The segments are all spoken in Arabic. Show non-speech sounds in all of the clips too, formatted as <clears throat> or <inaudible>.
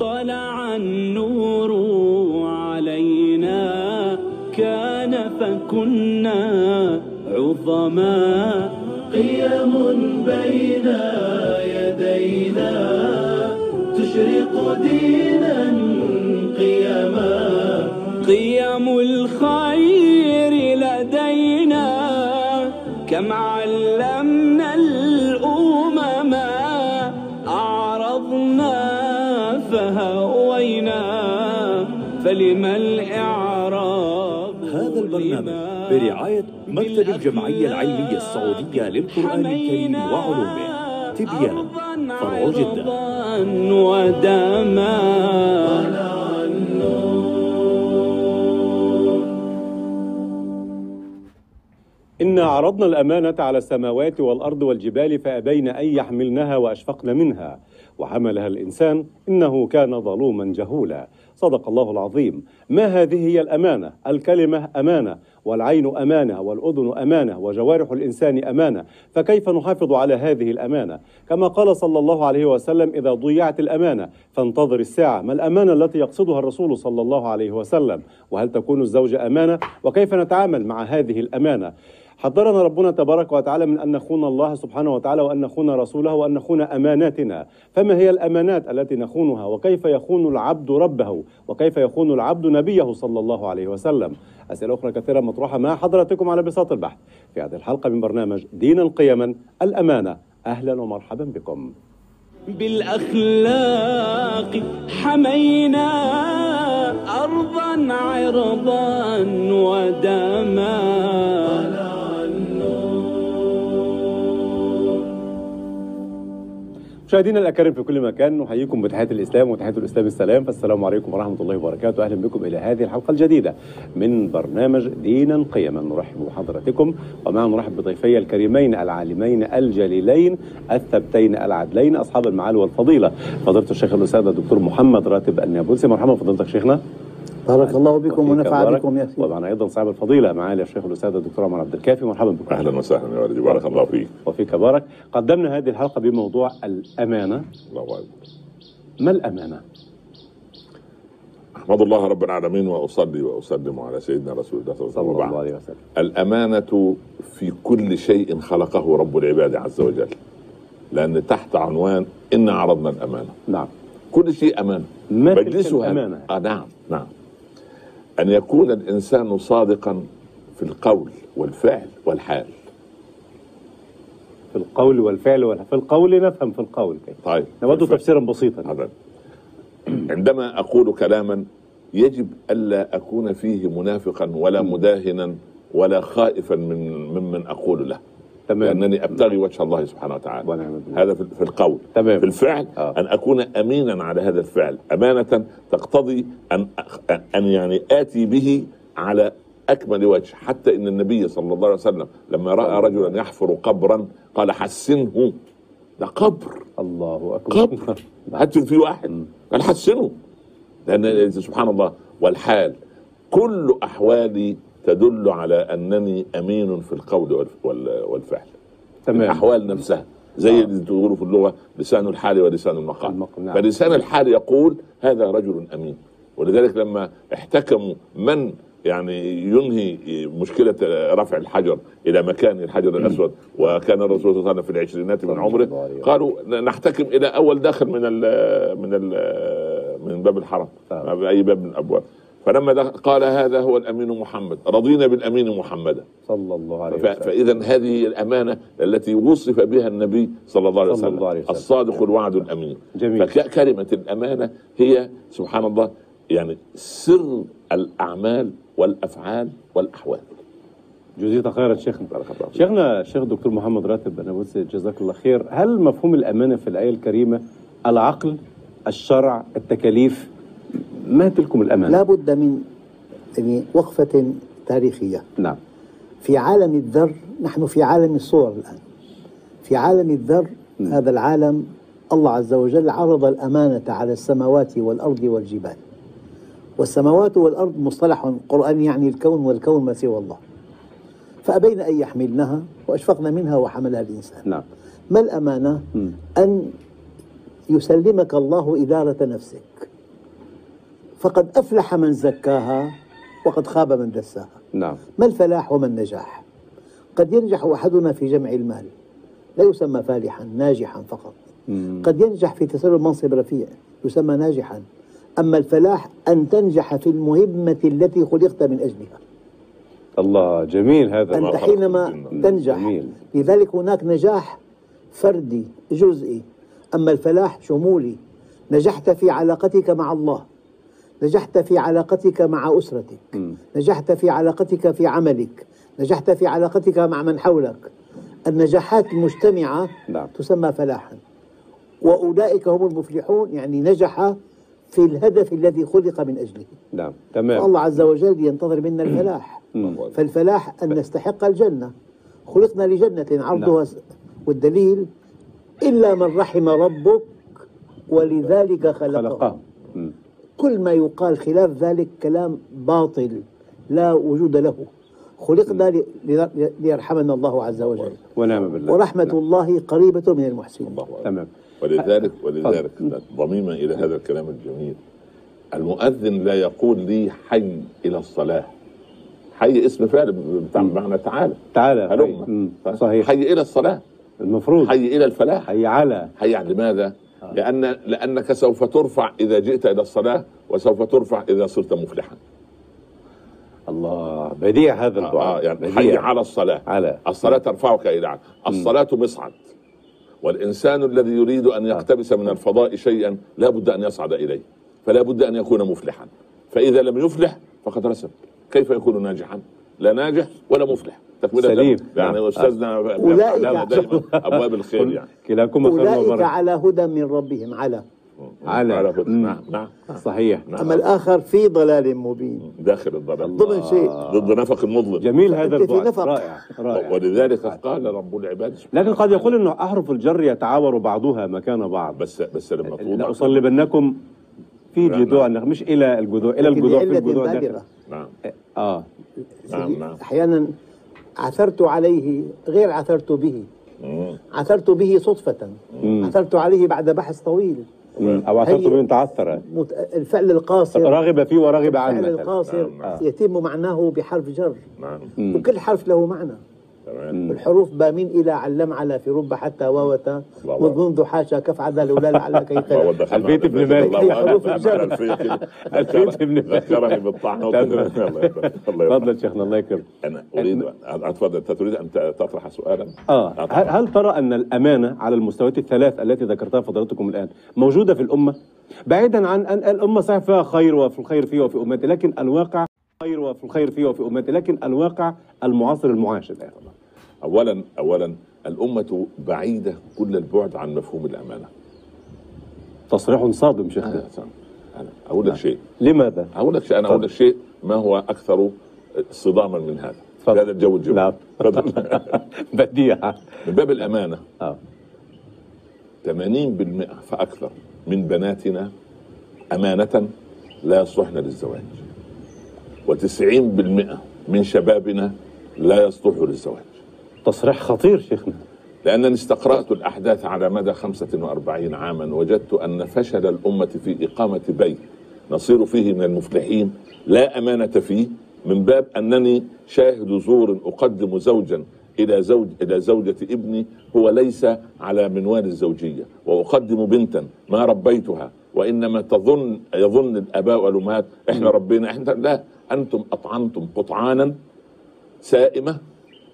طلع النور علينا. كان فكنا عظما. قيم بين يدينا. تشرق دينا قيما برعاية مكتب الجمعية العلمية السعودية للقرآن الكريم وعلومه تبيان فرع جدة. ودما إنا عرضنا الأمانة على السماوات والأرض والجبال فأبين أن يحملنها وأشفقن منها وحملها الإنسان إنه كان ظلوما جهولا. صدق الله العظيم. ما هذه هي الأمانة؟ الكلمة أمانة والعين أمانة والأذن أمانة وجوارح الإنسان أمانة. فكيف نحافظ على هذه الأمانة؟ كما قال صلى الله عليه وسلم إذا ضيعت الأمانة فانتظر الساعة. ما الأمانة التي يقصدها الرسول صلى الله عليه وسلم؟ وهل تكون الزوجة أمانة؟ وكيف نتعامل مع هذه الأمانة؟ حذرنا ربنا تبارك وتعالى من أن نخون الله سبحانه وتعالى وأن نخون رسوله وأن نخون أماناتنا. فما هي الأمانات التي نخونها؟ وكيف يخون العبد ربه؟ وكيف يخون العبد نبيه صلى الله عليه وسلم؟ أسئلة أخرى كثيرة مطروحة مع حضراتكم على بساط البحث. في هذه الحلقة من برنامج دينا قيما الأمانة. أهلا ومرحبا بكم. بالأخلاق حمينا أرضا عرضا ودما. مشاهدينا الأكارم في كل مكان نحييكم بتحيه الإسلام وتحيه الاسلام السلام فالسلام عليكم ورحمة الله وبركاته. أهلا بكم إلى هذه الحلقة الجديدة من برنامج دينا قيما نرحب بحضراتكم ومع نرحب بضيفي الكريمين العالمين الجليلين الثبتين العدلين أصحاب المعالي والفضيلة. فضيلة الشيخ الأستاذ الدكتور محمد راتب النابلسي. مرحبا فضيلتك شيخنا. بارك الله بكم ونفع. بكم يا سيدي. ومعنا أيضا صاحب الفضيلة معالي الشيخ الأستاذ الدكتور عمر عبد الكافي مرحبا بكم. أهلا وسهلا يا ولدي بارك الله فيك. وفيك بارك. قدمنا هذه الحلقة بموضوع الأمانة. الله اكبر ما الأمانة؟ أحمد الله رب العالمين وأصلي وأسلم على سيدنا رسول الله صلى الله عليه وسلم. الأمانة في كل شيء خلقه رب العباد عز وجل لأن تحت عنوان انا عرضنا الأمانة. نعم. كل شيء أمانة. ما مجلسها الأمانة؟ آه نعم نعم. أن يكون الإنسان صادقا في القول والفعل والحال. في القول والفعل والح... في القول نفهم في القول طيب. نود. تفسيرا بسيطا. هذا عندما أقول كلاما يجب ألا أكون فيه منافقا ولا مداهنا ولا خائفا من ممن أقول له. تمام. لأنني أبتغي وجه الله سبحانه وتعالى. ونعم. هذا في القول. تمام. في الفعل. آه. أن أكون أمينا على هذا الفعل. أمانة تقتضي أن أن يعني آتي به على أكمل وجه. حتى إن النبي صلى الله عليه وسلم لما رأى رجلا يحفر قبرا قال حسنه. ده قبر. الله أكبر. قبر. <laughs> هدفن فيه واحد. قال حسنه. لأن سبحان الله. والحال. كل أحوالي تدل على أنني أمين في القول والف- وال- والفعل. تمام. الأحوال نفسها زي اللي تقولوا في اللغة لسان الحال ولسان المقال. نعم. فلسان الحال يقول هذا رجل أمين. ولذلك لما احتكموا من يعني ينهي مشكلة رفع الحجر إلى مكان الحجر الأسود وكان الرسول صلى الله عليه وسلم في العشرينات من عمره. قالوا نحتكم إلى أول داخل من ال من ال من باب الحرم نعم. أي باب من الأبواب. فلما قال هذا هو الأمين محمد. رضينا بالأمين محمدا صلى الله عليه وسلم. فإذا هذه الأمانة التي وصف بها النبي صلى الله عليه وسلم, الله عليه وسلم. الصادق الوعد الأمين. جميل. فكلمه الأمانة هي سبحان الله يعني سر الأعمال والأفعال والأحوال. جزيت خيرا شيخنا. شيخنا الشيخ دكتور محمد راتب النابلسي جزاك الله خير. هل مفهوم الأمانة في الآية الكريمة العقل الشرع التكاليف؟ ما تلكم الأمانة؟ لا بد من يعني وقفة تاريخية. نعم. في عالم الذر نحن في عالم الصور الآن. في عالم الذر هذا العالم الله عز وجل عرض الأمانة على السماوات والأرض والجبال. والسماوات والأرض مصطلح قرآني يعني الكون والكون ما سوى الله. فأبين أن يحملنها وأشفقن منها وحملها الإنسان. نعم. ما الأمانة؟ مم. أن يسلمك الله إدارة نفسك. فقد أفلح من زكاها وقد خاب من دساها. نعم. ما الفلاح وما النجاح؟ قد ينجح أحدنا في جمع المال لا يسمى فالحا ناجحا فقط. قد ينجح في تسلم منصب رفيع يسمى ناجحا. أما الفلاح أن تنجح في المهمة التي خلقت من أجلها. الله جميل هذا. أنت حينما. تنجح جميل. لذلك هناك نجاح فردي جزئي. أما الفلاح شمولي نجحت في علاقتك مع الله. نجحت في علاقتك مع أسرتك. نجحت في علاقتك في عملك. نجحت في علاقتك مع من حولك. النجاحات المجتمعة نعم. تسمى فلاحا. وأولئك هم المفلحون يعني نجح في الهدف الذي خلق من أجله. نعم تمام. الله عز وجل ينتظر منا الفلاح. <clears throat> فالفلاح أن نستحق الجنة. خلقنا لجنة عرضها س- والدليل إلا من رحم ربك ولذلك خلقه. خلقه. كل ما يقال خلاف ذلك كلام باطل لا وجود له. خلقنا ليرحمنا الله عز وجل. ونعم بالله. ورحمة نعم. الله قريبة من المحسنين. تمام. ولذلك ولذلك ضميما إلى هذا الكلام الجميل. المؤذن لا يقول لي حي إلى الصلاة. حي اسم فعل بتاع معنى تعالى. تعالى هلم مم. صحيح. حي إلى الصلاة. المفروض. حي إلى الفلاح. حي على. حي على لماذا؟ لأن لأنك سوف ترفع إذا جئت إلى الصلاة وسوف ترفع إذا صرت مفلحا. الله بديع هذا آه الدعاء يعني حي بديع على الصلاة. على. الصلاة ترفعك إلى عالم الصلاة مصعد. والإنسان الذي يريد أن يقتبس من الفضاء شيئا لا بد أن يصعد إليه. فلا بد أن يكون مفلحا. فإذا لم يفلح فقد رسب. كيف يكون ناجحا؟ لا ناجح ولا مفلح. تكملة سليم. يعني نعم. أستاذنا أولئك- دائما أبواب الخير يعني. كلاكما وبركة. على هدى من ربهم. على. على. على. مم. نعم نعم. صحيح. أما الآخر في ضلال مبين. داخل الضلال. ضمن شيء. ضد نفق المظلم جميل هذا نفق. رائع رائع. ولذلك قال رب العباد. لكن قد يقول إنه أحرف الجر يتعاور بعضها مكان بعض. بس بس لما توضع لأصلبنكم في نعم. جذوع النخل مش إلى الجذوع إلى الجذوع في الجذوع. نعم. آه. نعم نعم. أحيانا عثرت عليه غير عثرت به. عثرت به صدفة. عثرت عليه بعد بحث طويل. اعتقد هي- من تعثر. مت- الفعل القاصر. رغب فيه ورغب الفعل عنه. مثلاً. القاصر نعم، نعم. يتم معناه بحرف جر. وكل حرف له معنى. تمام؟ الحروف با من إلى علم على في رب حتى ووتا الله. ومنذ حاشا كف عدا لولا لعل كي <laughs> البيت على ابن. مالك. حروف. البيت. ابن مالك. ذكرني بالطعن. تفضل شيخنا الله يكرمك. أنا أريد اتفضل أنت تريد أن تطرح سؤالا؟ آه. هل, هل ترى أن الأمانة على المستويات الثلاث التي ذكرتها فضلاتكم الآن موجودة في الأمة؟ بعيدا عن أن الأمة صحيح فيها خير وفي الخير فيه وفي أمتي لكن الواقع خير وفي الخير فيه وفي أمتي لكن الواقع المعاصر المعاش. الان اولا اولا الأمة بعيدة كل البعد عن مفهوم الأمانة. تصريح صادم شيخنا أنا أقول لك شيء. لماذا؟ أقول لك شيء. أنا أقول لك شيء. ما هو أكثر صداما من هذا؟ تفضل. هذا الجو الجميل. نعم. تفضل. <laughs> بديع. من باب الأمانة. آه. 80% فأكثر من بناتنا أمانة لا يصلحن للزواج. و90% من شبابنا لا يصلح للزواج. تصريح خطير شيخنا. لأنني استقرأت الأحداث على مدى 45 عاما وجدت أن فشل الأمة في إقامة بيت نصير فيه من المفلحين لا أمانة فيه من باب أنني شاهد زور أقدم زوجا إلى زوج إلى زوجة ابني هو ليس على منوال الزوجية وأقدم بنتا ما ربيتها وإنما تظن يظن الآباء والأمهات إحنا ربينا إحنا لا أنتم أطعمتم قطعانا سائمة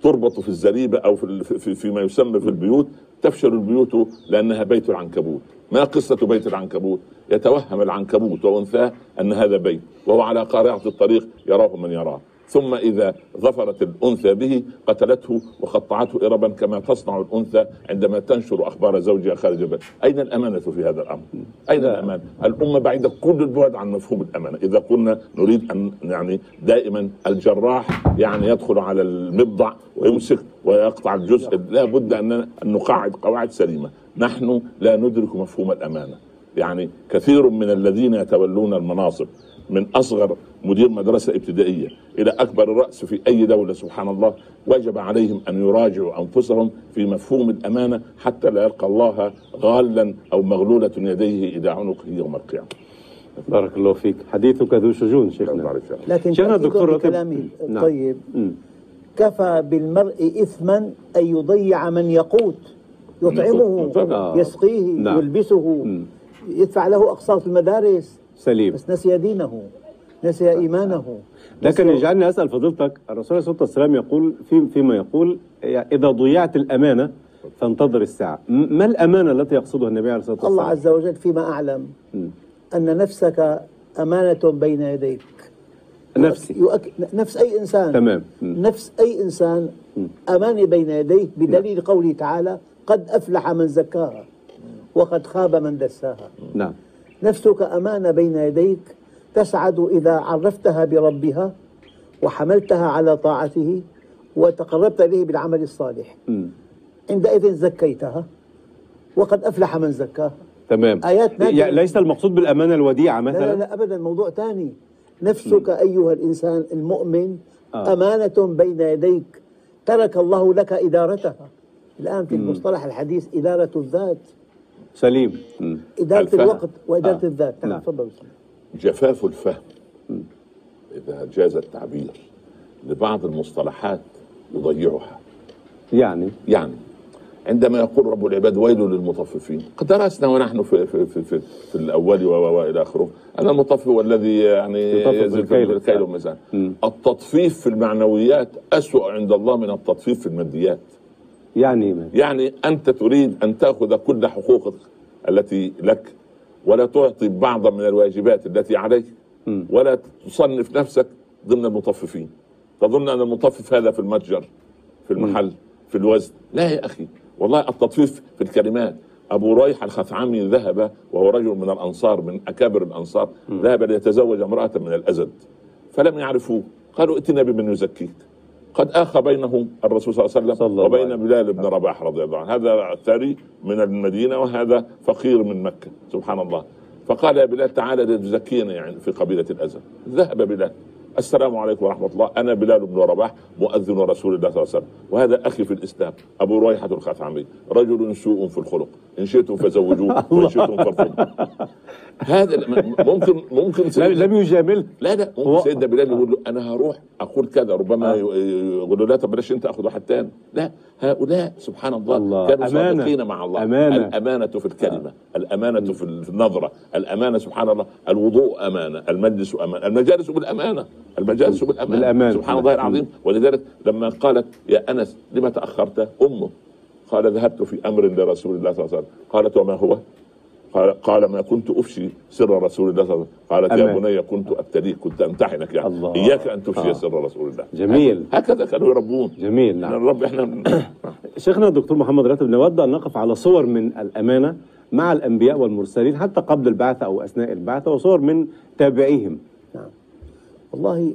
تربط في الزريبة أو في, في فيما يسمى في البيوت تفشل البيوت لأنها بيت العنكبوت. ما قصة بيت العنكبوت؟ يتوهم العنكبوت وأنثاه أن هذا بيت وهو على قارعة الطريق يراه من يراه. ثم إذا ظفرت الأنثى به قتلته وقطعته إربا كما تصنع الأنثى عندما تنشر أخبار زوجها خارج البيت أين الأمانة في هذا الأمر؟ أين الأمانة؟ الأمة بعيدة كل البعد عن مفهوم الأمانة. إذا كنا نريد أن يعني دائما الجراح يعني يدخل على المبضع ويمسك ويقطع الجزء لا بد أن أن نقاعد قواعد سليمة. نحن لا ندرك مفهوم الأمانة. يعني كثير من الذين يتولون المناصب من أصغر مدير مدرسة ابتدائية إلى أكبر الراس في أي دولة سبحان الله وجب عليهم أن يراجعوا أنفسهم في مفهوم الأمانة حتى لا يلقى الله غالا أو مغلولة يديه إلى عنقه يوم القيامة. بارك الله فيك حديثك ذو شجون شيخنا. لكن شيخنا الدكتور راتب- بكلامي نعم. الطيب مم. كفى بالمرء إثما أن يضيع من يقوت يطعمه آه. يسقيه نعم. يلبسه مم. يدفع له أقساط المدارس سليم. بس نسي دينه نسي إيمانه. لكن يجعلني أسأل فضيلتك الرسول عليه الصلاه والسلام يقول في فيما يقول إذا ضيعت الأمانة فانتظر الساعة. م- ما الأمانة التي يقصدها النبي عليه الصلاة والسلام؟ الله عز وجل فيما أعلم مم. أن نفسك أمانة بين يديك. نفسي. يؤك... نفس أي إنسان. تمام. مم. نفس أي إنسان أمانة بين يديه بدليل قوله تعالى قد أفلح من زكاها وقد خاب من دساها. نعم. نفسك أمانة بين يديك تسعد إذا عرفتها بربها وحملتها على طاعته وتقربت إليه بالعمل الصالح. عندئذ زكيتها وقد أفلح من زكاها. تمام. آيات. يعني ليس المقصود بالأمانة الوديعة لا مثلا؟ لا لا أبدا موضوع ثاني. نفسك أيها الإنسان المؤمن آه. أمانة بين يديك. ترك الله لك إدارتها. الآن في المصطلح الحديث إدارة الذات. سليم. إدارة الفهم. الوقت وإدارة آه. الذات نعم. تفضل جفاف الفهم إذا جاز التعبير لبعض المصطلحات يضيعها يعني يعني عندما يقول رب العباد ويل للمطففين قد درسنا ونحن في في في, في, في الأول وإلى آخره أن المطفف هو الذي يعني يطفف يزيد. الكيل والميزان. التطفيف في المعنويات أسوأ عند الله من التطفيف في الماديات يعني ما. يعني أنت تريد أن تأخذ كل حقوقك التي لك ولا تعطي بعضا من الواجبات التي عليك. ولا تصنف نفسك ضمن المطففين. تظن أن المطفف هذا في المتجر في المحل في الوزن. لا يا أخي. والله التطفيف في الكلمات. أبو ريح الخثعمي ذهب وهو رجل من الأنصار من أكابر الأنصار ذهب ليتزوج امرأة من الأزد فلم يعرفوه. قالوا ائتنا بمن يزكيك. قد اخى بينهم الرسول صلى الله عليه وسلم الله وبين بلال بن رباح رضي الله عنه. هذا ثري من المدينة وهذا فقير من مكة سبحان الله. فقال يا بلال تعالى لتزكينا يعني في قبيلة الازد ذهب بلال. السلام عليكم ورحمة الله. أنا بلال بن رباح مؤذن رسول الله صلى الله عليه وسلم. وهذا أخي في الإسلام أبو ريحة الخثعمي. رجل سوء في الخلق. إن شئتم فزوجوه <laughs> وإن شئتم فارفضوا هذا ممكن ممكن سيدنا- لم يجامل. لا لا ممكن سيدنا بلال يقول له أنا هروح أقول كذا ربما آه. يقول له لا طب بلاش أنت أخذ واحد تاني. لا هؤلاء سبحان الله, الله. كانوا. صادقين مع الله. أمانة. الأمانة في الكلمة الأمانة في ال- في النظرة الأمانة سبحان الله الوضوء أمانة المجلس أمانة المجالس بالأمانة. المجالس بالامانه بالأمانة. سبحان الله العظيم. ولذلك لما قالت يا أنس لما تأخرت أمه؟ قال ذهبت في أمر لرسول الله صلى الله عليه وسلم. قالت وما هو؟ قال قال ما كنت أفشي سر رسول الله صلى الله عليه وسلم. قالت يا. بني كنت أبتليك كنت أمتحنك يعني. الله. إياك أن تفشي آه. سر رسول الله. جميل. هكذا كانوا يربون. جميل. نعم. الرب إحنا <coughs> شيخنا الدكتور محمد راتب نود أن نقف على صور من الأمانة مع الأنبياء والمرسلين حتى قبل البعثة أو أثناء البعثة وصور من تابعيهم. والله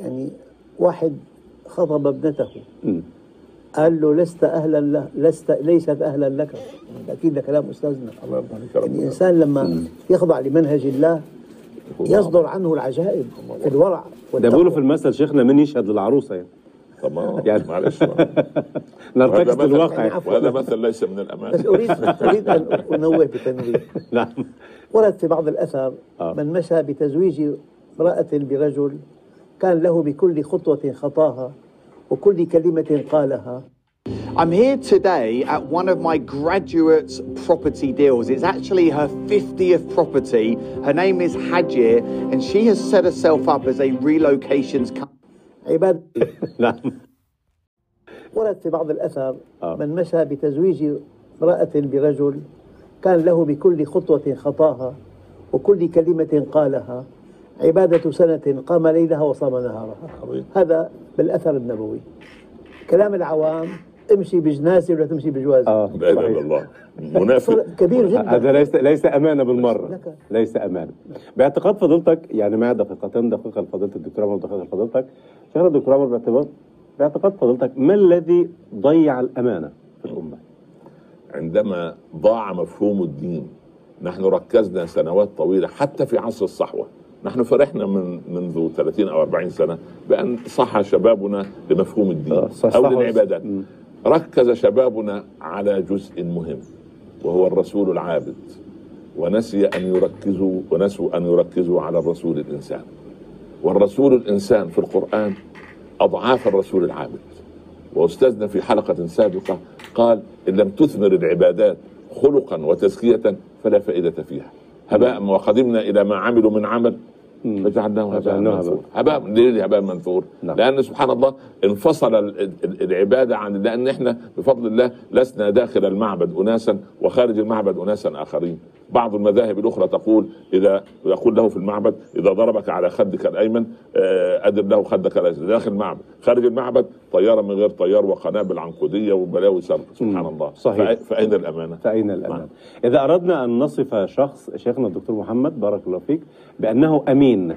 يعني واحد خطب ابنته. قال له لست أهلا له لست ليست أهلا لك. أكيد ده كلام أستاذنا. الله يرضى عليك يا رب. الإنسان لما يخضع لمنهج الله يصدر عنه العجائب في الورع ده بيقولوا في المثل شيخنا من يشهد للعروسة يعني. تمام. <laughs> يعني- معلش <laughs> نرتكز للواقع يعني. عفوا. وهذا مثل ليس من بس الامان اريد أريد أن أنوه بتنويه. <laughs> نعم. ورد في بعض الأثر آه. من مشى بتزويج امراه برجل كان له بكل خطوه خطاها وكل كلمه قالها I'm here today at one of my graduate's property deals. It's actually her 50th property. Her name is Hajir, and she has set herself up as a relocations company. عباد نعم ورد في بعض الأثر آه. من مشى بتزويج امرأة برجل كان له بكل خطوة خطاها وكل كلمة قالها عبادة سنة قام ليلها وصام نهارها. عظيم. هذا بالأثر النبوي. كلام العوام امشي بجنازة ولا تمشي بجوازة آه. لا اله الا. الله. منافق. كبير جدا. هذا ليس ليس أمانة بالمرة. ليس أمانة. باعتقاد فضيلتك يعني معي دقيقتين دقيقة لفضيلة الدكتور عمر دقيقة لفضيلتك. شيخنا الدكتور عمر باعتبار باعتقاد فضيلتك ما الذي ضيع الأمانة في الأمة؟ عندما ضاع مفهوم الدين نحن ركزنا سنوات طويلة حتى في عصر الصحوة. نحن فرحنا من منذ 30 أو 40 سنة بأن صح شبابنا لمفهوم الدين آه، أو للعبادات. ركز شبابنا على جزء مهم وهو الرسول العابد. ونسي أن يركزوا ونسوا أن يركزوا على الرسول الإنسان. والرسول الإنسان في القرآن أضعاف الرسول العابد. وأستاذنا في حلقة سابقة قال إن لم تثمر العبادات خلقا وتزكية فلا فائدة فيها. هباء وقدمنا إلى ما عملوا من عمل فجعلناه هباء منثورا هباء ليه هباء منثور؟ نعم. لأن سبحان الله انفصل ال- ال- العبادة عن لأن إحنا بفضل الله لسنا داخل المعبد اناسا وخارج المعبد اناسا آخرين بعض المذاهب الأخرى تقول إذا يقول له في المعبد إذا ضربك على خدك الأيمن آه، ادر له خدك الايسر داخل المعبد خارج المعبد طيارة من غير طيار وقنابل عنقودية وبلاوي سرب سبحان. الله صحيح. فأين الأمانة؟ فأين الأمان؟ نعم. إذا أردنا أن نصف شخص شيخنا الدكتور محمد بارك الله فيك بأنه أمين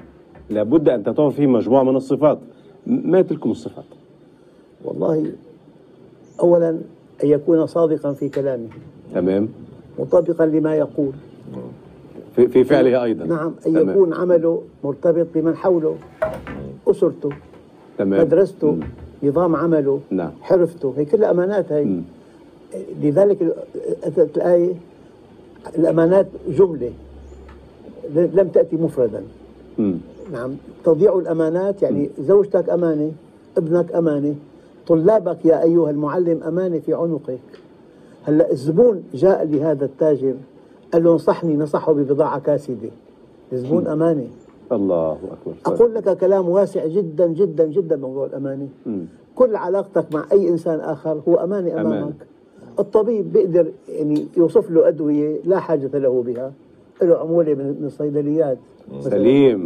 لابد أن تتوفر فيه مجموعة من الصفات ما تلكم الصفات؟ والله أولا أن يكون صادقا في كلامه تمام مطابقا لما يقول في, في فعله أيضا نعم أن تمام. يكون عمله مرتبط بمن حوله أسرته تمام مدرسته مم. نظام عمله نعم. حرفته هي كل أمانات هي مم. لذلك الآية الأمانات جملة لم تأتي مفردا نعم. تضيع الأمانات يعني زوجتك أمانة ابنك أمانة طلابك يا أيها المعلم أمانة في عنقك. هلأ الزبون جاء لهذا التاجر قال له انصحني نصحه ببضاعة كاسدة. الزبون أمانة. الله أكبر. أقول لك كلام واسع جدا جدا جدا موضوع الأمانة. مم. كل علاقتك مع أي إنسان آخر هو أمانة أمامك. أمانة. الطبيب بيقدر يعني يوصف له أدوية لا حاجة له بها. له عمولة من الصيدليات سليم.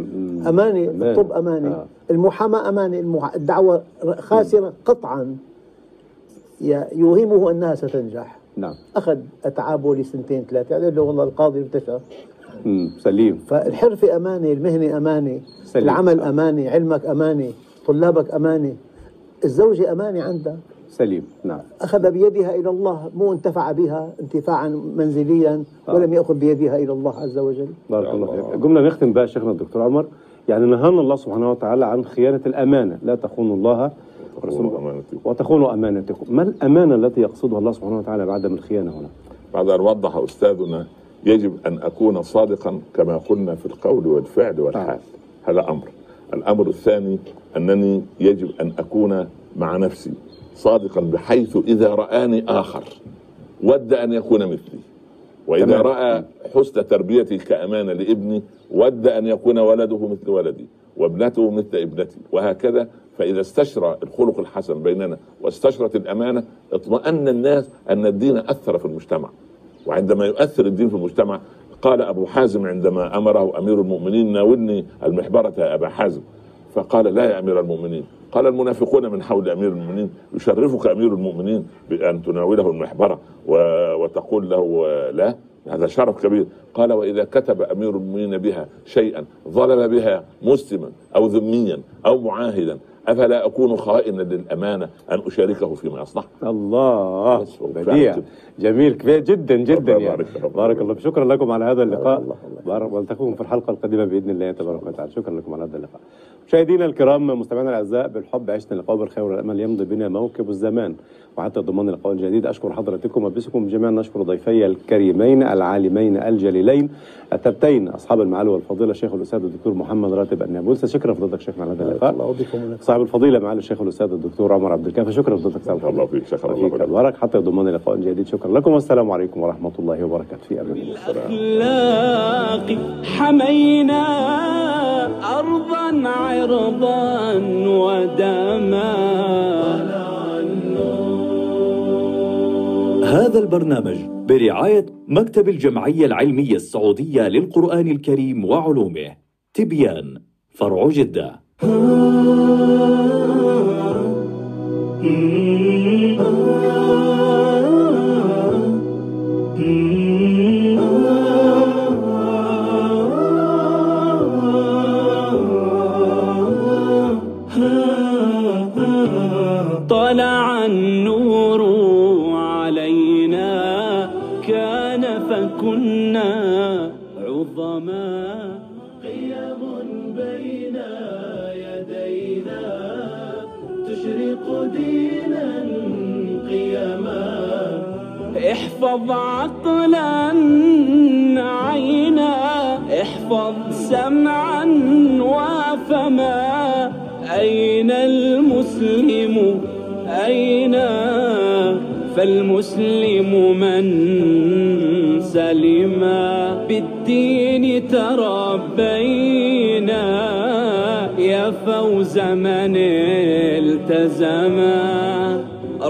أمانة تمام. الطب أمانة آه. المحاماة أمانة المح... الدعوة خاسرة قطعا. يوهمه أنها ستنجح نعم. أخذ أتعابه لسنتين ثلاثة. قال له والله القاضي ارتشى. سليم. فالحرفة أمانة المهنة أمانة سليم. العمل أمانة علمك أمانة طلابك أمانة الزوجة أمانة عندك. سليم. نعم. أخذ بيدها إلى الله مو انتفع بها انتفاعا منزليا ولم يأخذ بيدها إلى الله عز وجل. بارك الله فيك. قمنا نختم بقى شيخنا الدكتور عمر. يعني نهانا الله سبحانه وتعالى عن خيانة الأمانة. لا تخونوا الله ورسوله. أمانتكم. وتخونوا أمانتكم. ما الأمانة التي يقصدها الله سبحانه وتعالى بعدم الخيانة هنا؟ بعد أن وضح أستاذنا يجب أن أكون صادقا كما قلنا في القول والفعل والحال. هذا أمر. الأمر الثاني أنني يجب أن أكون مع نفسي. صادقا بحيث إذا رآني آخر ود أن يكون مثلي. وإذا تمام. رأى حسن تربيتي كأمانة لابني ود أن يكون ولده مثل ولدي وابنته مثل ابنتي وهكذا. فإذا استشرى الخلق الحسن بيننا واستشرت الأمانة اطمأن الناس أن الدين أثر في المجتمع. وعندما يؤثر الدين في المجتمع قال أبو حازم عندما أمره أمير المؤمنين ناولني المحبرة يا أبا حازم فقال لا يا أمير المؤمنين. قال المنافقون من حول أمير المؤمنين. يشرفك أمير المؤمنين بأن تناوله المحبرة و- وتقول له لا. هذا شرف كبير. قال وإذا كتب أمير المؤمنين بها شيئا ظلم بها مسلما أو ذميا أو معاهدا أفلا أكون خائنا للأمانة أن أشاركه فيما يصنع؟ الله. بديع. جميل. كبير جدا جدا الله يعني. يبارك لك. بارك الله. شكرا لكم على هذا اللقاء. الله، بارك ولتكن في الحلقة القادمة بإذن الله تبارك وتعالى. شكرا لكم على هذا اللقاء. مشاهدينا الكرام مستمعينا الأعزاء بالحب عشنا اللقاء بالخير والأمل يمضي بنا موكب الزمان. وحتى ضمان اللقاء الجديد أشكر حضراتكم وباسمكم جميعا. نشكر ضيفي الكريمين العالمين الجليلين التبتين أصحاب المعالي والفضيلة الشيخ الأستاذ الدكتور محمد راتب النابلسي. شكرا لفضيلتك شيخنا على هذا اللقاء. صاحب الفضيلة معالي الشيخ الأستاذ الدكتور عمر عبد الكافي. شكرا لفضيلتك صاحب شكرا الله فيك شكرا الله البرك حتى ضمان لقاء جديد. شكرا لكم والسلام عليكم ورحمة الله وبركاته. في أمان الله. حمينا أرضا عرضا ودما. هذا البرنامج برعاية مكتب الجمعية العلمية السعودية للقرآن الكريم وعلومه تبيان فرع جدة طلع احفظ عقلا عينا احفظ سمعا وفما أين المسلم؟ أين؟ فالمسلم من سلم. بالدين تربينا يا فوز من التزما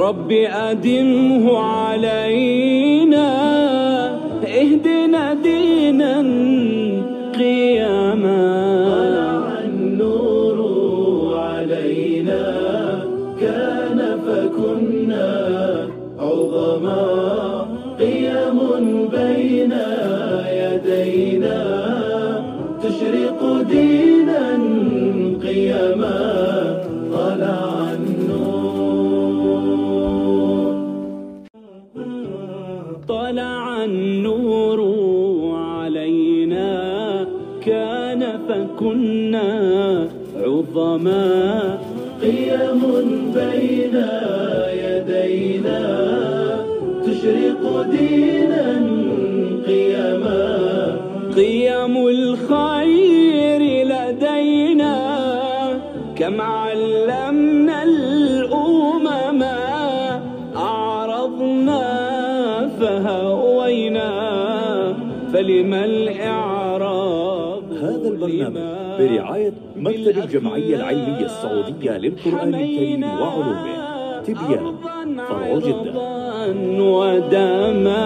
رب أدمه علينا عظما قيم بين يدينا تشرق دينا قيما. قيم الخير لدينا كم علمنا الأمم أعرضنا فهوينا فلما الإعراب هذا البرنامج برعاية مكتب الجمعية العلمية السعودية للقرآن الكريم وعلومه. تبيان فرع جدة. ودما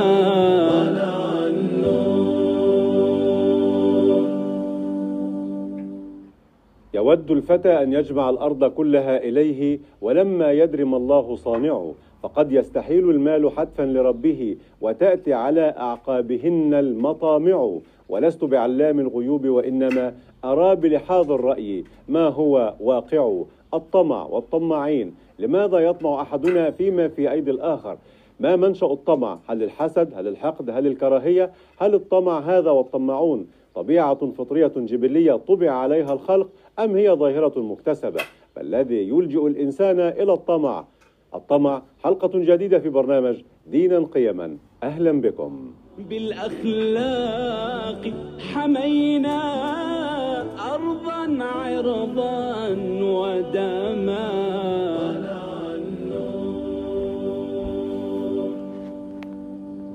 يود الفتى أن يجمع الأرض كلها إليه ولما يدري ما الله صانعه فقد يستحيل المال حتفا لربه وتأتي على أعقابهن المطامع. ولست بعلام الغيوب وإنما أرى بلحاظ الرأي ما هو واقع الطمع والطماعين لماذا يطمع أحدنا فيما في أيدي الآخر؟ ما منشأ الطمع؟ هل الحسد؟ هل الحقد؟ هل الكراهية؟ هل الطمع هذا والطماعون طبيعة فطرية جبلية طبع عليها الخلق أم هي ظاهرة مكتسبة؟ فالذي يلجئ الإنسان إلى الطمع؟ الطمع حلقة جديدة في برنامج دينا قيما. أهلا بكم. بالأخلاق حمينا أرضا عرضا ودما.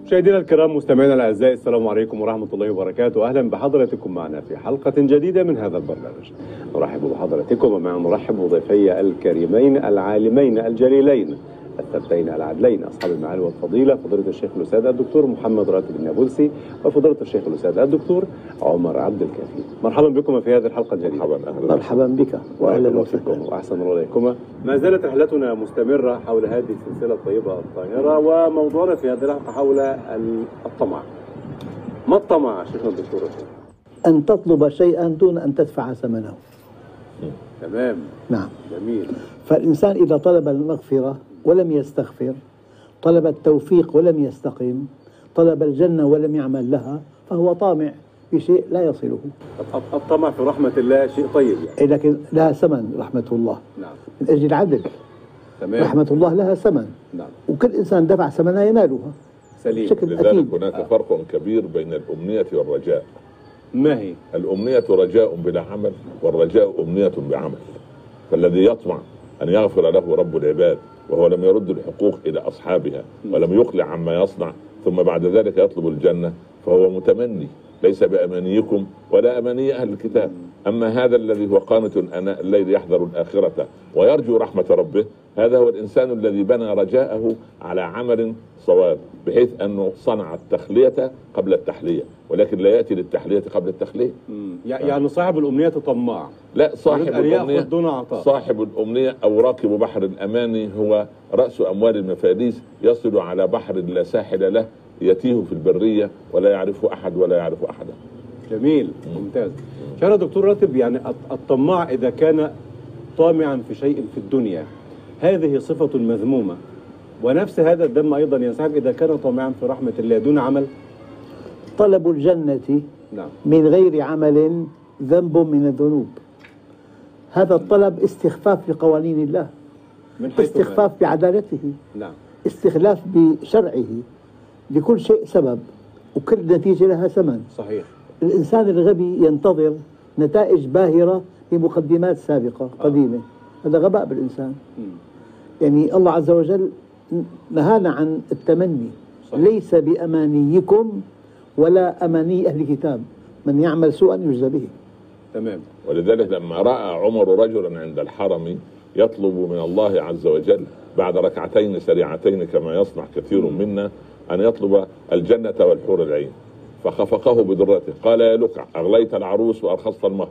مشاهدينا الكرام مستمعينا الأعزاء السلام عليكم ورحمة الله وبركاته. أهلا بحضراتكم معنا في حلقة جديدة من هذا البرنامج. نرحب بحضراتكم ومع نرحب بضيفي الكريمين العالمين الجليلين. الثبتين العدلين أصحاب المعالي والفضيلة فضيلة الشيخ الأستاذ الدكتور محمد راتب النابلسي وفضيلة الشيخ الأستاذ الدكتور عمر عبد الكافي. مرحبا بكم في هذه الحلقة الجديدة. مرحبا أهلا مرحبا بك. واهلا واهلا وسهلا. بكم وأحسن الله إليكما. ما زالت رحلتنا مستمرة حول هذه السلسلة الطيبة الطاهرة وموضوعنا في هذه الحلقة حول ال- الطمع. ما الطمع شيخنا الدكتور؟ أن تطلب شيئا دون أن تدفع ثمنه. تمام. نعم. جميل. فالإنسان إذا طلب المغفرة ولم يستغفر طلب التوفيق ولم يستقيم طلب الجنة ولم يعمل لها فهو طامع في شيء لا يصله. الطمع في رحمة الله شيء طيب يعني. إيه لكن لها ثمن رحمة الله. نعم. من أجل العدل. تمام. رحمة الله لها ثمن. نعم. وكل إنسان دفع ثمنها ينالها. سليم. بشكل لذلك أكيد. هناك فرق كبير بين الأمنية والرجاء. ما هي؟ الأمنية رجاء بلا عمل والرجاء أمنية بعمل. فالذي يطمع أن يغفر له رب العباد وهو لم يرد الحقوق إلى أصحابها ولم يقلع عما يصنع ثم بعد ذلك يطلب الجنة فهو متمني ليس بأمانيكم ولا أماني أهل الكتاب. أما هذا الذي هو قانت أناء الليل يحذر الآخرة ويرجو رحمة ربه هذا هو الإنسان الذي بنى رجاءه على عمل صواب بحيث أنه صنع التخلية قبل التحلية ولكن لا يأتي للتحلية قبل. يع- يعني صاحب الأمنية طماع لا صاحب عطاء. صاحب الأمنية أو راكب بحر الأماني هو رأس أموال المفاليس يصل على بحر لا ساحل له يتيه في البرية ولا يعرف أحد ولا يعرف أحدا جميل ممتاز. شهر دكتور راتب يعني الط- الطماع إذا كان طامعا في شيء في الدنيا هذه صفة مذمومة. ونفس هذا الدم أيضا ينسحب إذا كان طامعا في رحمة الله دون عمل. طلب الجنة نعم. من غير عمل ذنب من الذنوب. هذا الطلب استخفاف بقوانين الله من استخفاف بعدالته نعم. استخلاف بشرعه. لكل شيء سبب وكل نتيجة لها ثمن. صحيح. الإنسان الغبي ينتظر نتائج باهرة لمقدمات سابقة قديمة. هذا غباء بالإنسان. مم. يعني الله عز وجل نهانا عن التمني. صحيح. ليس بأمانيكم ولا أماني أهل الكتاب. من يعمل سوءا يجزى به. تمام. ولذلك لما رأى عمر رجلا عند الحرم يطلب من الله عز وجل بعد ركعتين سريعتين كما يصنع كثير منا أن يطلب الجنة والحور العين. فخفقه بدرته. قال يا لكع أغليت العروس وأرخصت المهر.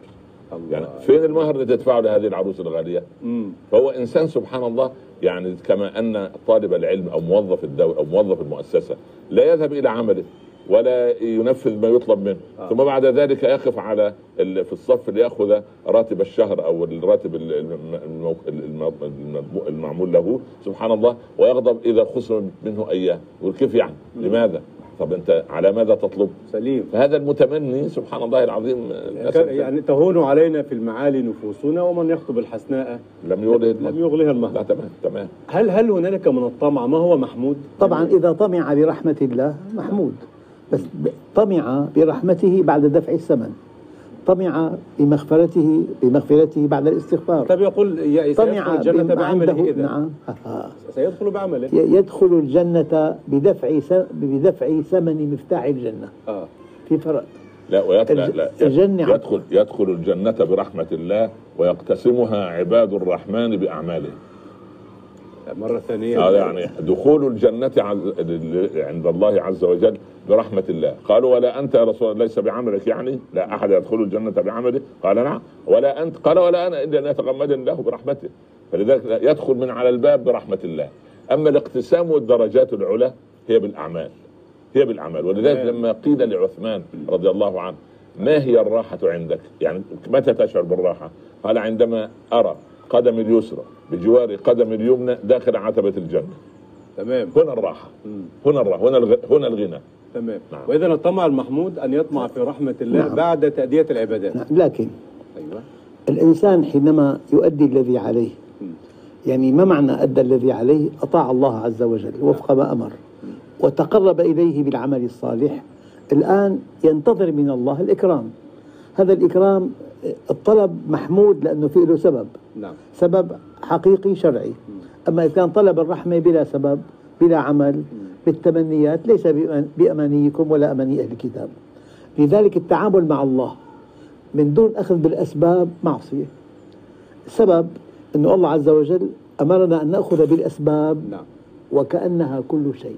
يعني فين المهر اللي تدفعه لهذه العروس الغالية؟ مم. فهو إنسان سبحان الله يعني كما أن طالب العلم أو موظف الدولة أو موظف المؤسسة لا يذهب إلى عمله. ولا ينفذ ما يطلب منه. آه. ثم بعد ذلك يقف على ال- في الصف ليأخذ راتب الشهر أو الراتب ال- الم- المو- الم- الم- المعمول له سبحان الله ويغضب إذا خصم منه اياه يقول كيف يعني لماذا؟ طب أنت على ماذا تطلب؟ سليم. فهذا المتمني سبحان الله العظيم للأسف. يعني تهون علينا في المعالي نفوسنا ومن يخطب الحسناء. لم يولد لم يغلها لا المهر تمام تمام. هل هل هنالك من الطمع؟ ما هو محمود؟ طبعا إذا طمع برحمة الله محمود. بس طمع برحمته بعد دفع الثمن. طمع بمغفرته بمغفرته بعد الاستغفار. طب يقول يا- طمع الجنة بعمله إذا؟ نعم. آه. سيدخل بعمله. يدخل الجنة بدفع س- بدفع ثمن مفتاح الجنة. آه. في فرق. لا ويدخل لا, لا الجنة يدخل يدخل الجنة برحمة الله ويقتسمها عباد الرحمن بأعمالهم مرة ثانية. هذا يعني دخول الجنة عند الله عز وجل برحمة الله. قالوا ولا أنت يا رسول الله ليس بعملك يعني؟ لا أحد يدخل الجنة بعمله. قال نعم. ولا أنت قال ولا أنا إلا أن يتغمدني الله برحمته. فلذلك يدخل من على الباب برحمة الله. أما الاقتسام والدرجات العلى هي بالأعمال. هي بالأعمال. ولذلك تمام. لما قيل لعثمان رضي الله عنه ما هي الراحة عندك؟ يعني متى تشعر بالراحة؟ قال عندما أرى قدم اليسرى بجوار قدم اليمنى داخل عتبة الجنة. تمام. هنا الراحة. هنا الراحة. هنا الغ... هنا الغنى. تمام. نعم. وإذا الطمع المحمود أن يطمع في رحمة الله نعم. بعد تأدية العبادات. نعم. لكن أيوة. الإنسان حينما يؤدي الذي عليه. يعني ما معنى أدى الذي عليه؟ أطاع الله عز وجل وفق ما أمر. وتقرب إليه بالعمل الصالح. الآن ينتظر من الله الإكرام. هذا الإكرام الطلب محمود لأنه فيه له سبب. نعم. سبب حقيقي شرعي. أما إذا كان طلب الرحمة بلا سبب بلا عمل بالتمنيات ليس بأمان- بأمانيكم ولا أماني أهل الكتاب. لذلك التعامل مع الله من دون أخذ بالأسباب معصية. السبب أن الله عز وجل أمرنا أن نأخذ بالأسباب نعم. وكأنها كل شيء.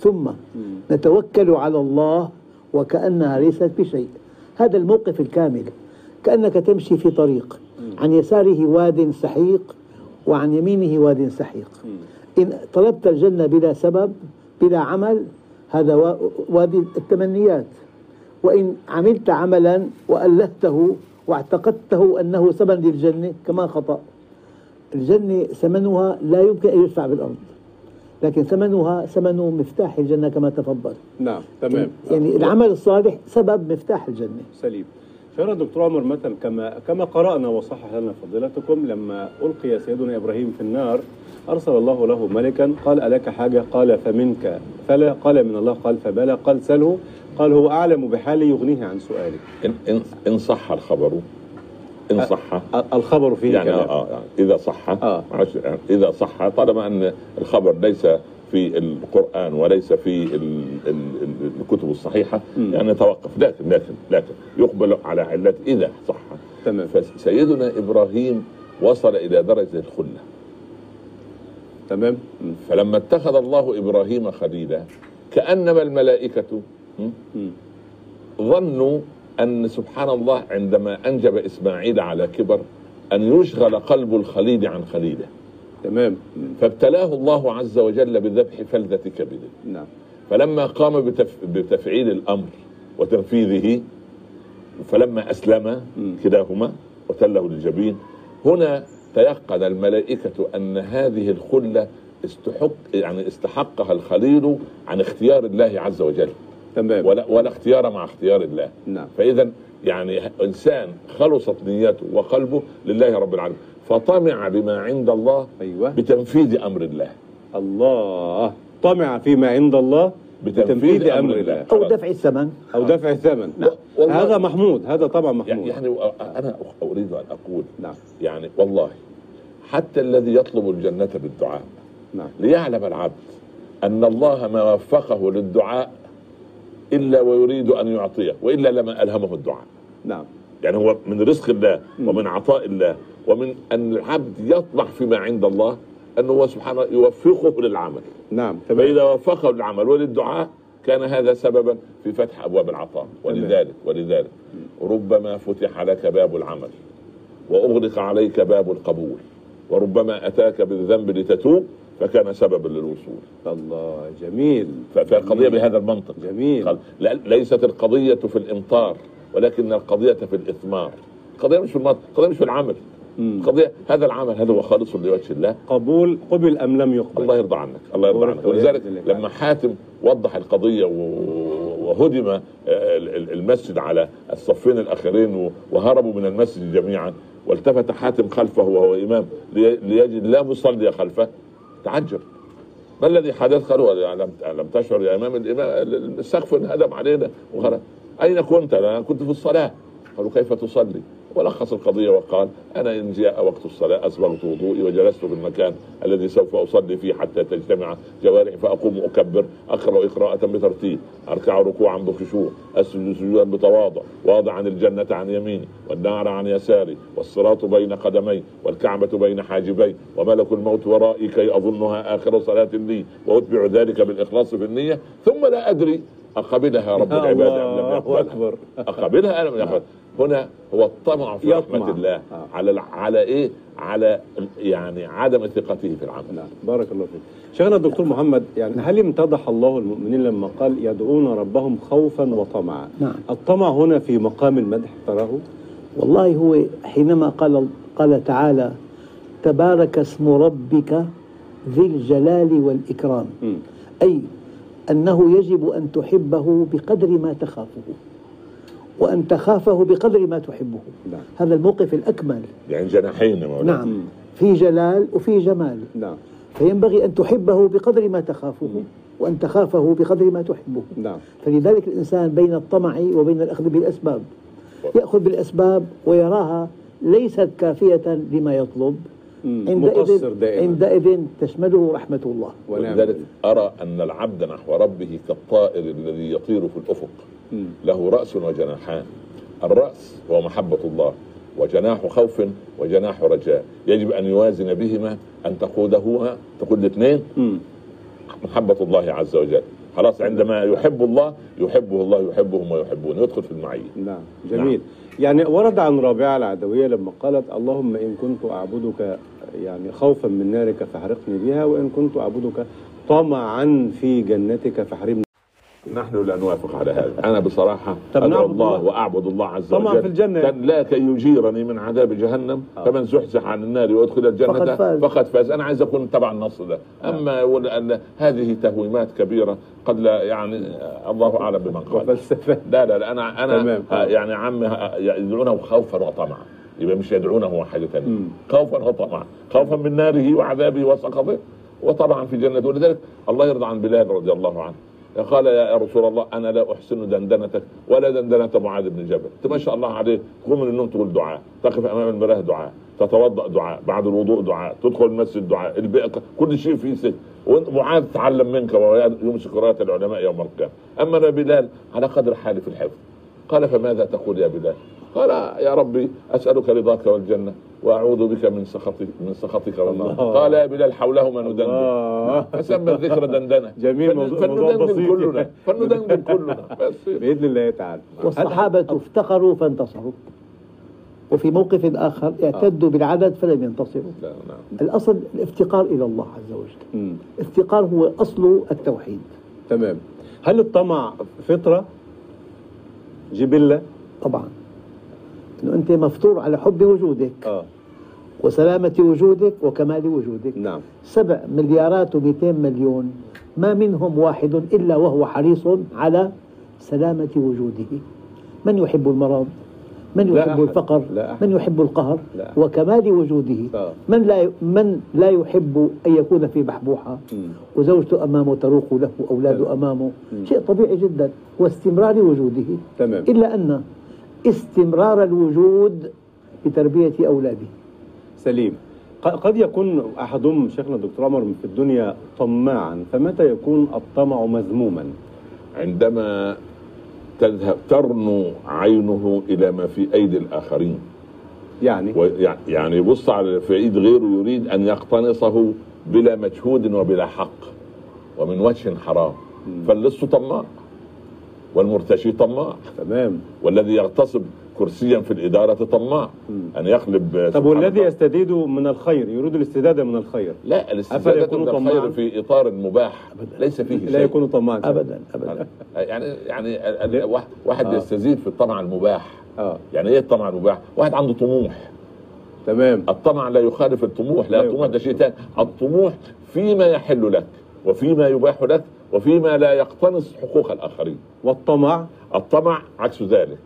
ثم نتوكل على الله وكأنها ليست بشيء. هذا الموقف الكامل. كأنك تمشي في طريق. عن يساره واد سحيق وعن يمينه واد سحيق. إن طلبت الجنة بلا سبب بلا عمل هذا وا- وادي التمنيات. وإن عملت عملا وألهته واعتقدته أنه سبب للجنة كما خطأ. الجنة ثمنها لا يمكن أن يدفع بالأرض. لكن ثمنها ثمن مفتاح الجنة كما تفضل. نعم تمام. يعني العمل الصالح سبب مفتاح الجنة. سليم. شرع دكتور عمر مثلا كما كما قرأنا وصحح لنا فضيلتكم لما ألقي سيدنا إبراهيم في النار أرسل الله له ملكا قال ألك حاجة؟ قال فمنك. فلا قال من الله قال فبلى قال سله قال هو أعلم بحالي يغنيه عن سؤالك. إن, إن, إن صح الخبر. إن صح. ال- الخبر فيه يعني كلام. آه آه إذا صح. آه. إذا صح طالما أن الخبر ليس في القرآن وليس في ال ال ال الكتب الصحيحة. يعني نتوقف لكن لكن لكن يقبل على علة إذا صح تمام فسيدنا إبراهيم وصل إلى درجة الخلة تمام. فلما اتخذ الله إبراهيم خليلا كأنما الملائكة م? مم. ظنوا أن سبحان الله عندما أنجب إسماعيل على كبر أن يشغل قلب الخليل عن خليله تمام. فابتلاه الله عز وجل بذبح فلذة كبده نعم فلما قام بتف... بتفعيل الأمر وتنفيذه فلما أسلم مم. كلاهما وتله للجبين هنا تيقن الملائكة أن هذه الخلة استحق يعني استحقها الخليل عن اختيار الله عز وجل تمام. ولا ولا اختيار مع اختيار الله نعم. فاذا يعني إنسان خلصت نيته وقلبه لله رب العالمين فطمع بما عند الله أيوة. بتنفيذ أمر الله. الله. طمع فيما عند الله بتنفيذ أمر الله. أو دفع الثمن. أو دفع الثمن. نعم. هذا محمود هذا طبعا محمود. يعني أنا أريد أن أقول نعم. يعني والله حتى الذي يطلب الجنة بالدعاء نعم. ليعلم العبد أن الله ما وفقه للدعاء إلا ويريد أن يعطيه وإلا لما ألهمه الدعاء. نعم. يعني هو من رزق الله ومن عطاء الله. ومن أن العبد يطمع فيما عند الله أنه هو سبحانه يوفقه للعمل. نعم تمام. فإذا وفقه للعمل وللدعاء كان هذا سببا في فتح أبواب العطاء. ولذلك ولذلك ربما فتح لك باب العمل وأغلق عليك باب القبول وربما أتاك بالذنب لتتوب فكان سببا للوصول. الله جميل. ف- فالقضية بهذا المنطق. جميل. ليست القضية في الإمطار ولكن القضية في الإثمار. القضية مش في المطر القضية مش في العمل. مم. القضية هذا العمل هذا هو خالص لوجه الله. قبول قبل أم لم يقبل. الله يرضى عنك الله يرضى عنك. ولذلك. لما حاتم وضح القضية وهدم آه، ال- ال- المسجد على الصفين الاخرين وهربوا من المسجد جميعا والتفت حاتم خلفه وهو إمام لي- ليجد لا مصلي خلفه. تعجب. ما الذي حدث؟ قالوا لم لم تشعر يا إمام الإمام السقف انهدم علينا. وخرج أين كنت؟ أنا كنت في الصلاة. قالوا كيف تصلي؟ ولخص القضية وقال أنا إن جاء وقت الصلاة اسبغت وضوئي وجلست في المكان الذي سوف أصلي فيه حتى تجتمع جوارحي فأقوم أكبر أقرأ قراءه بترتيب أركع ركوعا بخشوع أسجد سجودا بتواضع واضعا الجنة عن يميني والنار عن يساري والصراط بين قدمي والكعبة بين حاجبي وملك الموت ورائي كي أظنها آخر صلاة لي وأتبع ذلك بالإخلاص في النية ثم لا أدري أقبلها رب العباد أم لم الله يقبلها؟ أكبر. أقبلها يقبلها؟ هنا هو الطمع في يطمع. رحمه الله آه. على الع- على إيه؟ على يعني عدم ثقته في العمل نعم بارك الله فيك شيخنا الدكتور محمد يعني هل امتدح الله المؤمنين لما قال يدعون ربهم خوفا وطمعا نعم. الطمع هنا في مقام المدح تراه والله هو حينما قال قال تعالى تبارك اسم ربك ذي الجلال والإكرام مم. أي أنه يجب أن تحبه بقدر ما تخافه وأن تخافه بقدر ما تحبه. نعم. هذا الموقف الأكمل. يعني جناحين مولانا. نعم. في جلال وفي جمال. نعم. فينبغي أن تحبه بقدر ما تخافه وأن تخافه بقدر ما تحبه. نعم. فلذلك الإنسان بين الطمع وبين الأخذ بالأسباب. يأخذ بالأسباب ويراها ليست كافية لما يطلب. مم. عندئذ عندئذ تشمله رحمة الله. ولذلك أرى أن العبد نحو ربه كالطائر الذي يطير في الأفق. مم. له رأس وجناحان. الرأس هو محبة الله وجناح خوف وجناح رجاء. يجب أن يوازن بهما أن تقوده تقود الاثنين. مم. محبة الله عز وجل. خلاص عندما يحب الله يحبه الله يحبهم ويحبون يدخل في المعية. نعم جميل. يعني ورد عن رابعة العدوية لما قالت اللهم إن كنت أعبدك يعني خوفا من نارك فاحرقني بها وإن كنت أعبدك طمعا في جنتك فاحرمني نحن لا نوافق على هذا. أنا بصراحة طب نعبد الله الله. وأعبد الله عز وجل. في الجنة. كان لا كي يجيرني من عذاب جهنم. آه. فمن زحزح عن النار ويدخل الجنة فقد فاز. فقد فاز. أنا عايز أكون تبع النص ده. أما يقول أن هذه تهويمات كبيرة قد لا يعني آه، الله أعلم بمن قال. لا لا لا أنا أنا تمام. آه، يعني عم آه، يدعونه خوفا وطمعا. يبقى مش يدعونه حاجة ثانية مم. خوفا وطمعا. خوفا من ناره وعذابه وسخطه. وطبعا في جنته ولذلك الله يرضى عن بلال رضي الله عنه. قال يا رسول الله أنا لا أحسن دندنتك ولا دندنة معاذ بن جبل. انت ما شاء الله عليه تقوم من النوم تقول دعاء تقف أمام المراه دعاء تتوضأ دعاء بعد الوضوء دعاء تدخل المسجد دعاء البيئة كل شيء فيه سجن. وانت معاذ تعلم منك وهو يمسك راية العلماء يوم القيامة. أما أنا بلال على قدر حالي في الحفظ. قال فماذا تقول يا بلال؟ قال يا ربي أسألك رضاك والجنة وأعوذ بك من سخطك من سخطك والنار. الله. قال يا بلال حولهما ندندن. آه. فسمى الذكر دندنة. جميل، فندندن. كلنا. فندندن كلنا. بس. بإذن الله تعالى. والصحابة افتقروا فانتصروا. وفي موقف آخر اعتدوا بالعدد فلم ينتصروا. لا نعم الأصل الافتقار إلى الله عز وجل. الافتقار هو أصل التوحيد. تمام. هل الطمع فطرة؟ جبلة. طبعا. أنه أنت مفطور على حب وجودك آه. وسلامة وجودك وكمال وجودك. نعم. سبع مليارات و200 مليون. ما منهم واحد إلا وهو حريص على سلامة وجوده. من يحب المرض؟ من يحب. الفقر. من يحب القهر. وكمال وجوده آه. من لا من لا يحب أن يكون في بحبوحة. وزوجته أمامه تروق له أولاده. أمامه شيء طبيعي جدا واستمرار وجوده تمام. إلا أن استمرار الوجود بتربية أولاده سليم قد يكون أحدهم شيخنا الدكتور عمر في الدنيا طماعا فمتى يكون الطمع مذموما عندما تذهب ترنو عينه إلى ما في أيدي الآخرين. يعني؟ يعني يبص على في ايد غيره يريد أن يقتنصه بلا مجهود وبلا حق ومن وجه حرام. فاللص طماع والمرتشي طماع. تمام. والذي يغتصب كرسيا في الإدارة طماع أن يقلب طب والذي. يستزيد من الخير؟ يريد الاستزادة من الخير. لا الاستزادة من؟ الخير في إطار مباح. ليس فيه لا شيء. يكون طماعا أبدا أبدا. يعني يعني واحد- آه. يستزيد في الطمع المباح. آه. يعني إيه الطمع المباح؟ واحد عنده طموح. تمام. الطمع لا يخالف الطموح لا لا الطموح ده. شيء ثاني الطموح فيما يحل لك وفيما يباح لك وفيما لا يقتنص حقوق الآخرين. والطمع؟ الطمع عكس ذلك.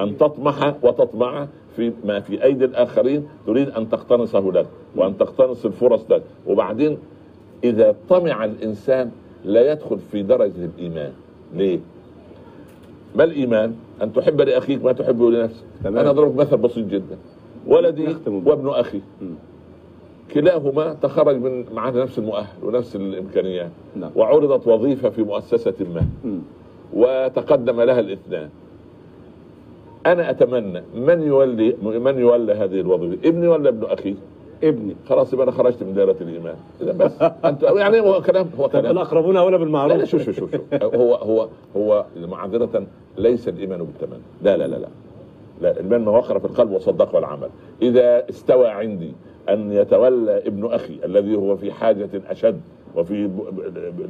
أن تطمح وتطمع في ما في أيدي الآخرين تريد أن تقتنصه لك وأن تقتنص الفرص لك وبعدين إذا طمع الإنسان لا يدخل في درجة الإيمان ليه؟ ما الإيمان؟ أن تحب لأخيك ما تحبه لنفسك تمام. أنا اضرب مثل بسيط جدا ولدي. وابن أخي. كلاهما تخرج من معاه نفس المؤهل ونفس الإمكانيات نعم. وعرضت وظيفة في مؤسسة ما مم. وتقدم لها الاثنان أنا أتمنى من يولي من يولى هذه الوظيفة؟ ابني ولا ابن أخي؟ ابني. خلاص يبقى أنا خرجت من دائرة الإيمان. إذا بس. <laughs> انت يعني هو كلام هو كلام. الأقربون اولى بالمعروف؟ لا شوف شوف شوف. هو هو هو معذرة ليس الإيمان بالتمني لا لا لا لا. لا الإيمان ما وقر في القلب وصدقه العمل إذا استوى عندي أن يتولى ابن أخي الذي هو في حاجة أشد وفي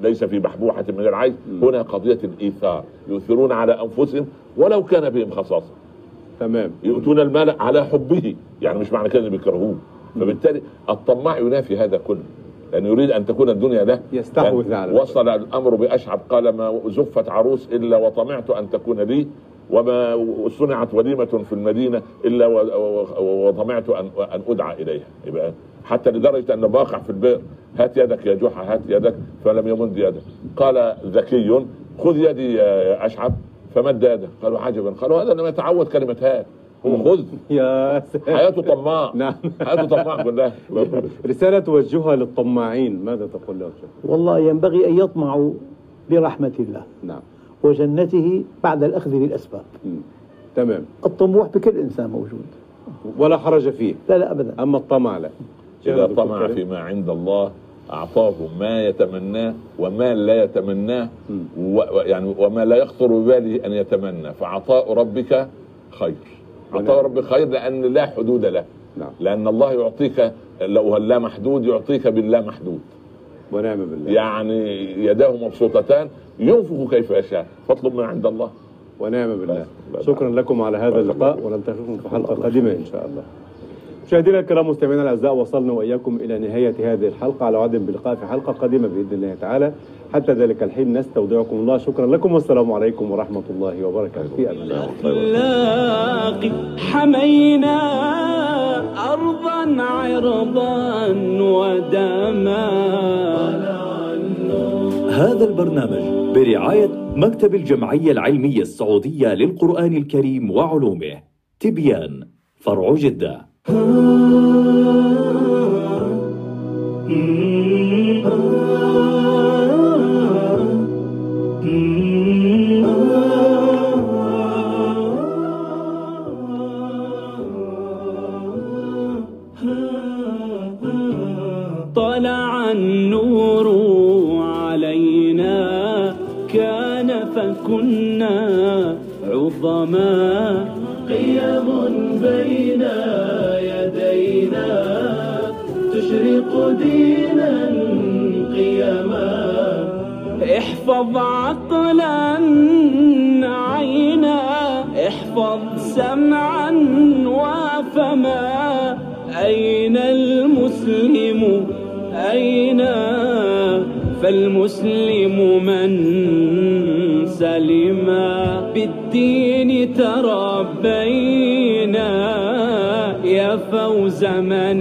ليس في بحبوحة من العيش هنا قضية الإيثار. يؤثرون على أنفسهم ولو كان بهم خصاصة. تمام. يؤتون المال على حبه. يعني مش معنى كده بيكرهوه فبالتالي الطماع ينافي هذا كله. لأنه يريد أن تكون الدنيا له. يستحوذ على وصل الأمر بأشعب. قال ما زفت عروس إلا وطمعت أن تكون لي. وما صنعت وليمة في المدينة إلا و- و- وطمعت ان أن أدعى إليها. يبقى حتى لدرجة أن باقع في البئر هات يدك يا جحا هات يدك فلم يمد يده قال ذكي خذ يدي يا أشعب. فمد يده قالوا عجبا. قالوا هذا لم يتعود كلمة هات هو خذ. <laughs> يا سلام. حياته طماع <laughs> نعم. حياته طماع كلها رسالة توجهها للطماعين. ماذا تقول له؟ شيخ؟ والله ينبغي أن يطمعوا برحمة الله. نعم. وجنته بعد الأخذ بالأسباب مم. تمام. الطموح بكل إنسان موجود. ولا حرج فيه. لا لا أبدا. أما الطمع لا. إذا دكتور طمع. فيما عند الله أعطاه ما يتمناه وما لا يتمناه و يعني وما لا يخطر بباله أن يتمنى. فعطاء ربك خير. عطاء ربك خير لأن لا حدود له. نعم. لأن الله يعطيك لو لا محدود يعطيك باللا محدود ونعم بالله. يعني يداه مبسوطتان. ينفق كيف يشاء. فاطلب من عند الله. ونعم بالله. شكرا لكم على هذا اللقاء ونلتقيكم في حلقة قادمة إن شاء الله. مشاهدينا الكرام مستمعينا الأعزاء وصلنا وإياكم إلى نهاية هذه الحلقة. على وعد بلقاء في حلقة قادمة بإذن الله تعالى. حتى ذلك الحين نستودعكم الله. شكرا لكم والسلام عليكم ورحمة الله وبركاته. في أمان الله. حمينا أرضا عرضا ودما. هذا البرنامج برعاية مكتب الجمعية العلمية السعودية للقرآن الكريم وعلومه تبيان فرع جدة. طلع النور علينا كان فكنا عظما قيم بين تشرق دينا قيما احفظ عقلا عينا. احفظ سمعا وفما أين المسلم؟ أين؟ فالمسلم من سلما بالدين تربينا فوز من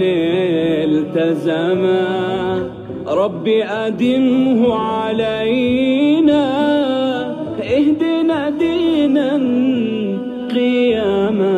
التزما ربي أدمه علينا اهدنا دينا قياما